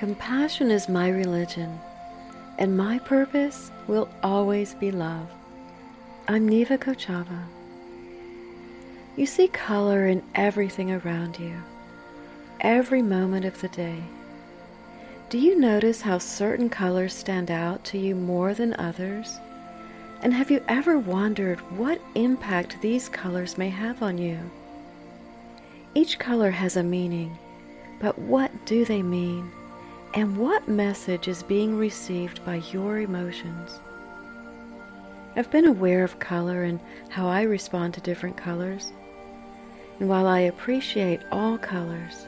Compassion is my religion, and my purpose will always be love. I'm Neva Kochava. You see color in everything around you, every moment of the day. Do you notice how certain colors stand out to you more than others? And have you ever wondered what impact these colors may have on you? Each color has a meaning, but what do they mean? And what message is being received by your emotions? I've been aware of color and how I respond to different colors. And while I appreciate all colors,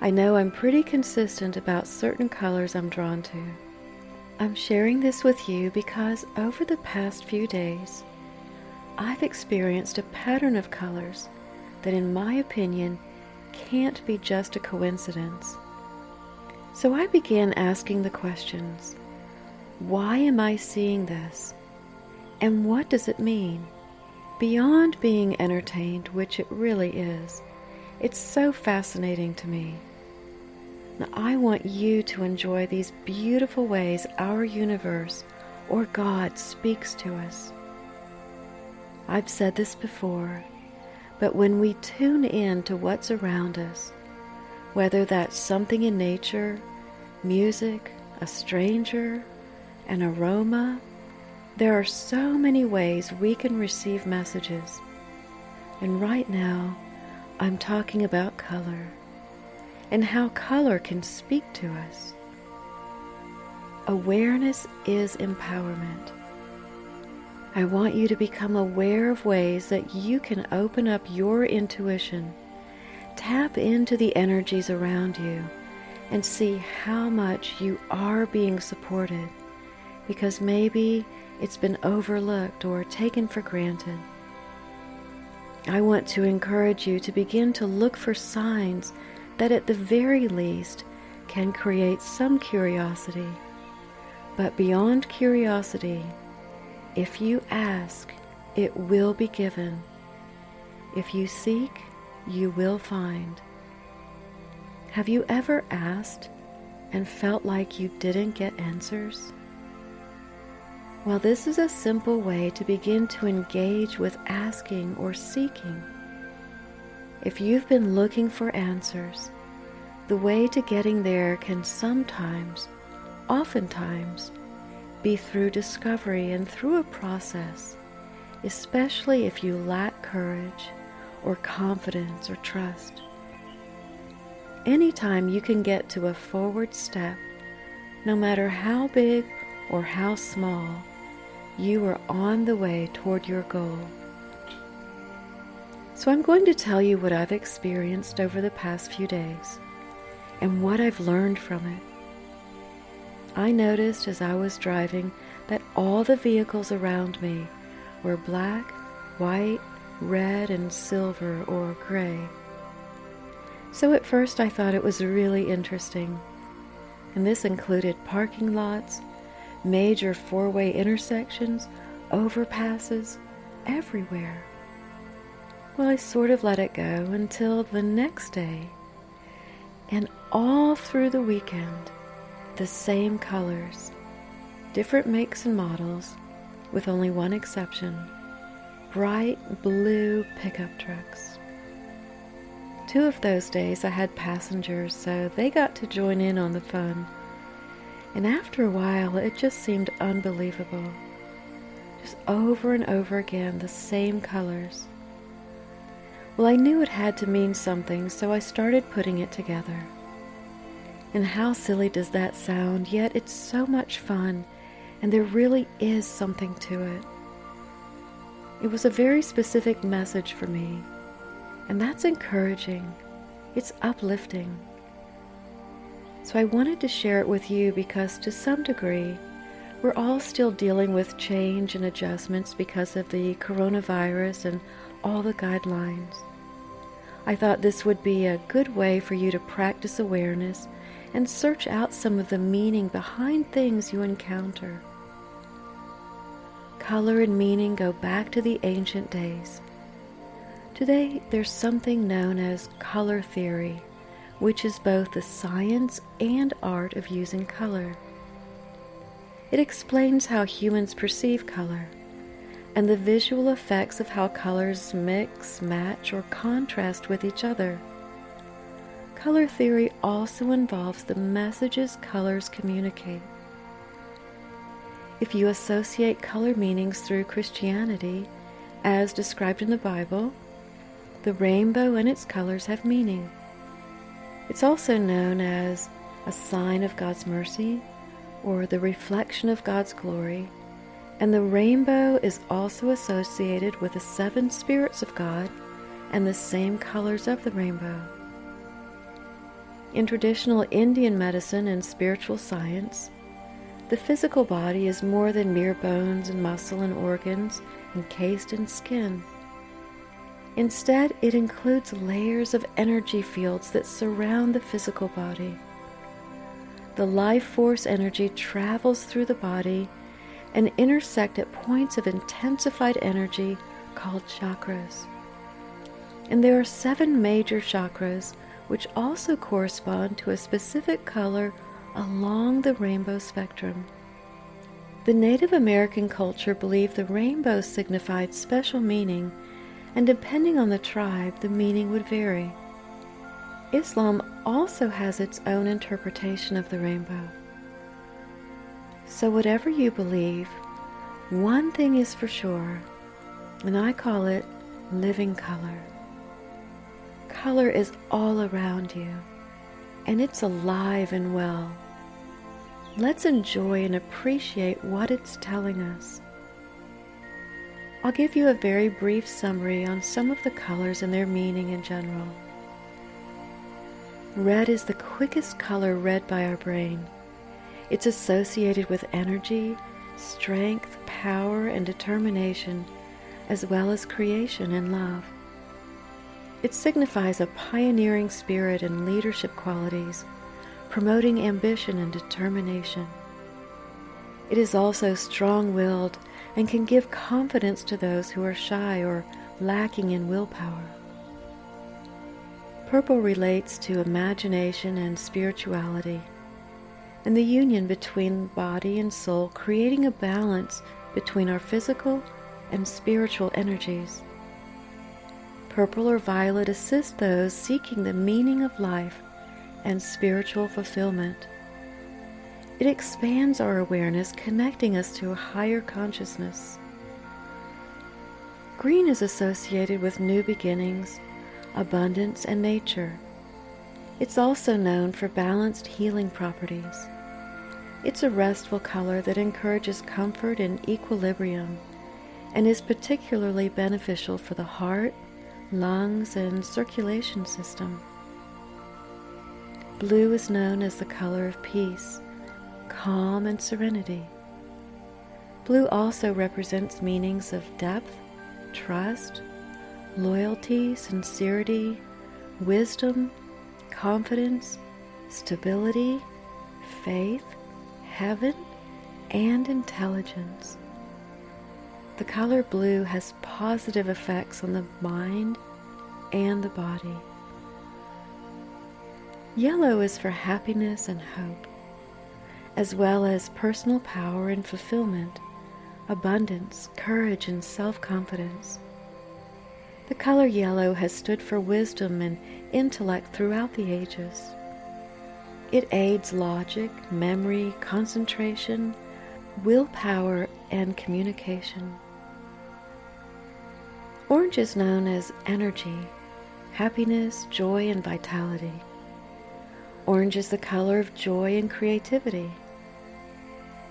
I know I'm pretty consistent about certain colors I'm drawn to. I'm sharing this with you because over the past few days, I've experienced a pattern of colors that, in my opinion, can't be just a coincidence. So I began asking the questions Why am I seeing this? And what does it mean? Beyond being entertained, which it really is, it's so fascinating to me. Now, I want you to enjoy these beautiful ways our universe or God speaks to us. I've said this before, but when we tune in to what's around us, whether that's something in nature music, a stranger, an aroma. There are so many ways we can receive messages. And right now, I'm talking about color and how color can speak to us. Awareness is empowerment. I want you to become aware of ways that you can open up your intuition, tap into the energies around you and see how much you are being supported because maybe it's been overlooked or taken for granted. I want to encourage you to begin to look for signs that at the very least can create some curiosity. But beyond curiosity, if you ask, it will be given. If you seek, you will find. Have you ever asked and felt like you didn't get answers? Well, this is a simple way to begin to engage with asking or seeking. If you've been looking for answers, the way to getting there can sometimes, oftentimes, be through discovery and through a process, especially if you lack courage or confidence or trust. Anytime you can get to a forward step, no matter how big or how small, you are on the way toward your goal. So I'm going to tell you what I've experienced over the past few days and what I've learned from it. I noticed as I was driving that all the vehicles around me were black, white, red, and silver or gray. So at first I thought it was really interesting. And this included parking lots, major four way intersections, overpasses, everywhere. Well, I sort of let it go until the next day. And all through the weekend, the same colors, different makes and models, with only one exception bright blue pickup trucks. Two of those days I had passengers, so they got to join in on the fun. And after a while, it just seemed unbelievable. Just over and over again, the same colors. Well, I knew it had to mean something, so I started putting it together. And how silly does that sound? Yet it's so much fun, and there really is something to it. It was a very specific message for me and that's encouraging. It's uplifting. So I wanted to share it with you because, to some degree, we're all still dealing with change and adjustments because of the coronavirus and all the guidelines. I thought this would be a good way for you to practice awareness and search out some of the meaning behind things you encounter. Color and meaning go back to the ancient days. Today, there's something known as color theory, which is both the science and art of using color. It explains how humans perceive color and the visual effects of how colors mix, match, or contrast with each other. Color theory also involves the messages colors communicate. If you associate color meanings through Christianity, as described in the Bible, the rainbow and its colors have meaning. It's also known as a sign of God's mercy or the reflection of God's glory, and the rainbow is also associated with the seven spirits of God and the same colors of the rainbow. In traditional Indian medicine and spiritual science, the physical body is more than mere bones and muscle and organs encased in skin. Instead, it includes layers of energy fields that surround the physical body. The life force energy travels through the body and intersect at points of intensified energy called chakras. And there are seven major chakras which also correspond to a specific color along the rainbow spectrum. The Native American culture believed the rainbow signified special meaning, and depending on the tribe, the meaning would vary. Islam also has its own interpretation of the rainbow. So, whatever you believe, one thing is for sure, and I call it living color color is all around you, and it's alive and well. Let's enjoy and appreciate what it's telling us. I'll give you a very brief summary on some of the colors and their meaning in general. Red is the quickest color read by our brain. It's associated with energy, strength, power, and determination, as well as creation and love. It signifies a pioneering spirit and leadership qualities, promoting ambition and determination. It is also strong willed and can give confidence to those who are shy or lacking in willpower. Purple relates to imagination and spirituality, and the union between body and soul, creating a balance between our physical and spiritual energies. Purple or violet assist those seeking the meaning of life and spiritual fulfillment. It expands our awareness, connecting us to a higher consciousness. Green is associated with new beginnings, abundance, and nature. It's also known for balanced healing properties. It's a restful color that encourages comfort and equilibrium and is particularly beneficial for the heart, lungs, and circulation system. Blue is known as the color of peace, calm, and serenity. Blue also represents meanings of depth, trust, loyalty, sincerity, wisdom, confidence, stability, faith, heaven, and intelligence. The color blue has positive effects on the mind and the body. Yellow is for happiness and hope, as well as personal power and fulfillment, abundance, courage, and self confidence. The color yellow has stood for wisdom and intellect throughout the ages. It aids logic, memory, concentration, willpower, and communication. Orange is known as energy, happiness, joy, and vitality. Orange is the color of joy and creativity.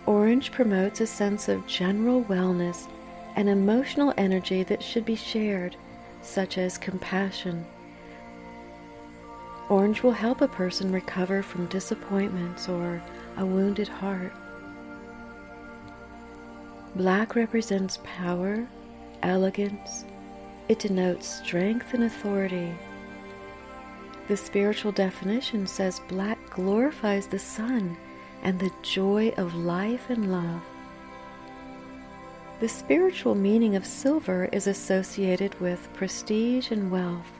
Orange promotes a sense of general wellness and emotional energy that should be shared, such as compassion. Orange will help a person recover from disappointments or a wounded heart. Black represents power, elegance, it denotes strength and authority. The spiritual definition says black glorifies the sun and the joy of life and love. The spiritual meaning of silver is associated with prestige and wealth.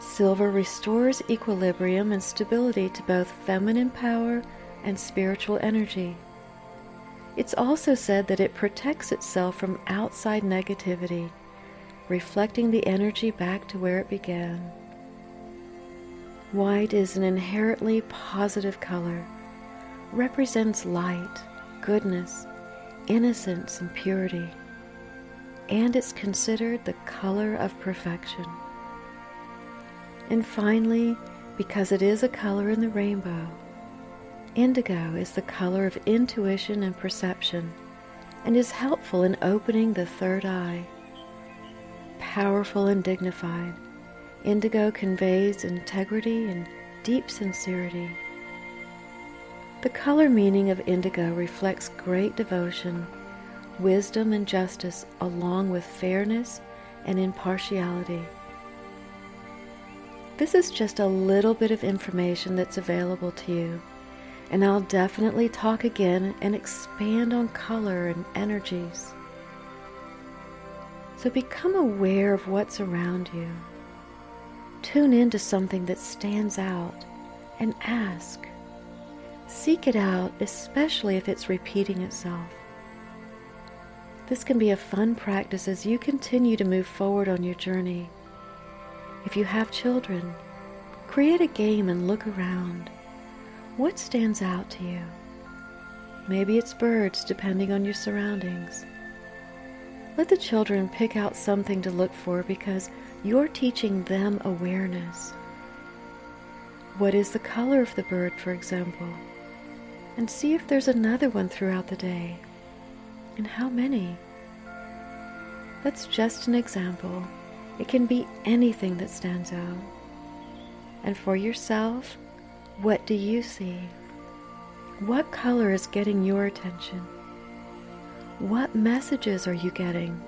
Silver restores equilibrium and stability to both feminine power and spiritual energy. It's also said that it protects itself from outside negativity, reflecting the energy back to where it began. White is an inherently positive color, represents light, goodness, innocence, and purity, and it's considered the color of perfection. And finally, because it is a color in the rainbow, indigo is the color of intuition and perception and is helpful in opening the third eye. Powerful and dignified, indigo conveys integrity and deep sincerity. The color meaning of indigo reflects great devotion, wisdom, and justice, along with fairness and impartiality. This is just a little bit of information that's available to you, and I'll definitely talk again and expand on color and energies. So become aware of what's around you. Tune into something that stands out and ask. Seek it out, especially if it's repeating itself. This can be a fun practice as you continue to move forward on your journey. If you have children, create a game and look around. What stands out to you? Maybe it's birds, depending on your surroundings. Let the children pick out something to look for because you're teaching them awareness. What is the color of the bird, for example? And see if there's another one throughout the day. And how many? That's just an example. It can be anything that stands out. And for yourself, what do you see? What color is getting your attention? What messages are you getting?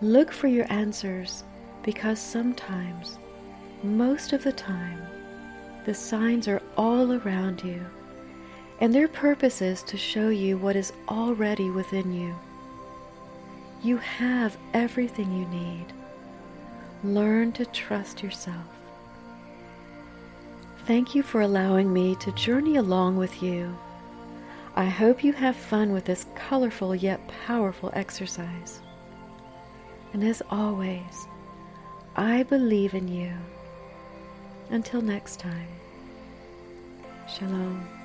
Look for your answers because sometimes, most of the time, the signs are all around you, and their purpose is to show you what is already within you. You have everything you need. Learn to trust yourself. Thank you for allowing me to journey along with you. I hope you have fun with this colorful yet powerful exercise. And as always, I believe in you. Until next time, Shalom.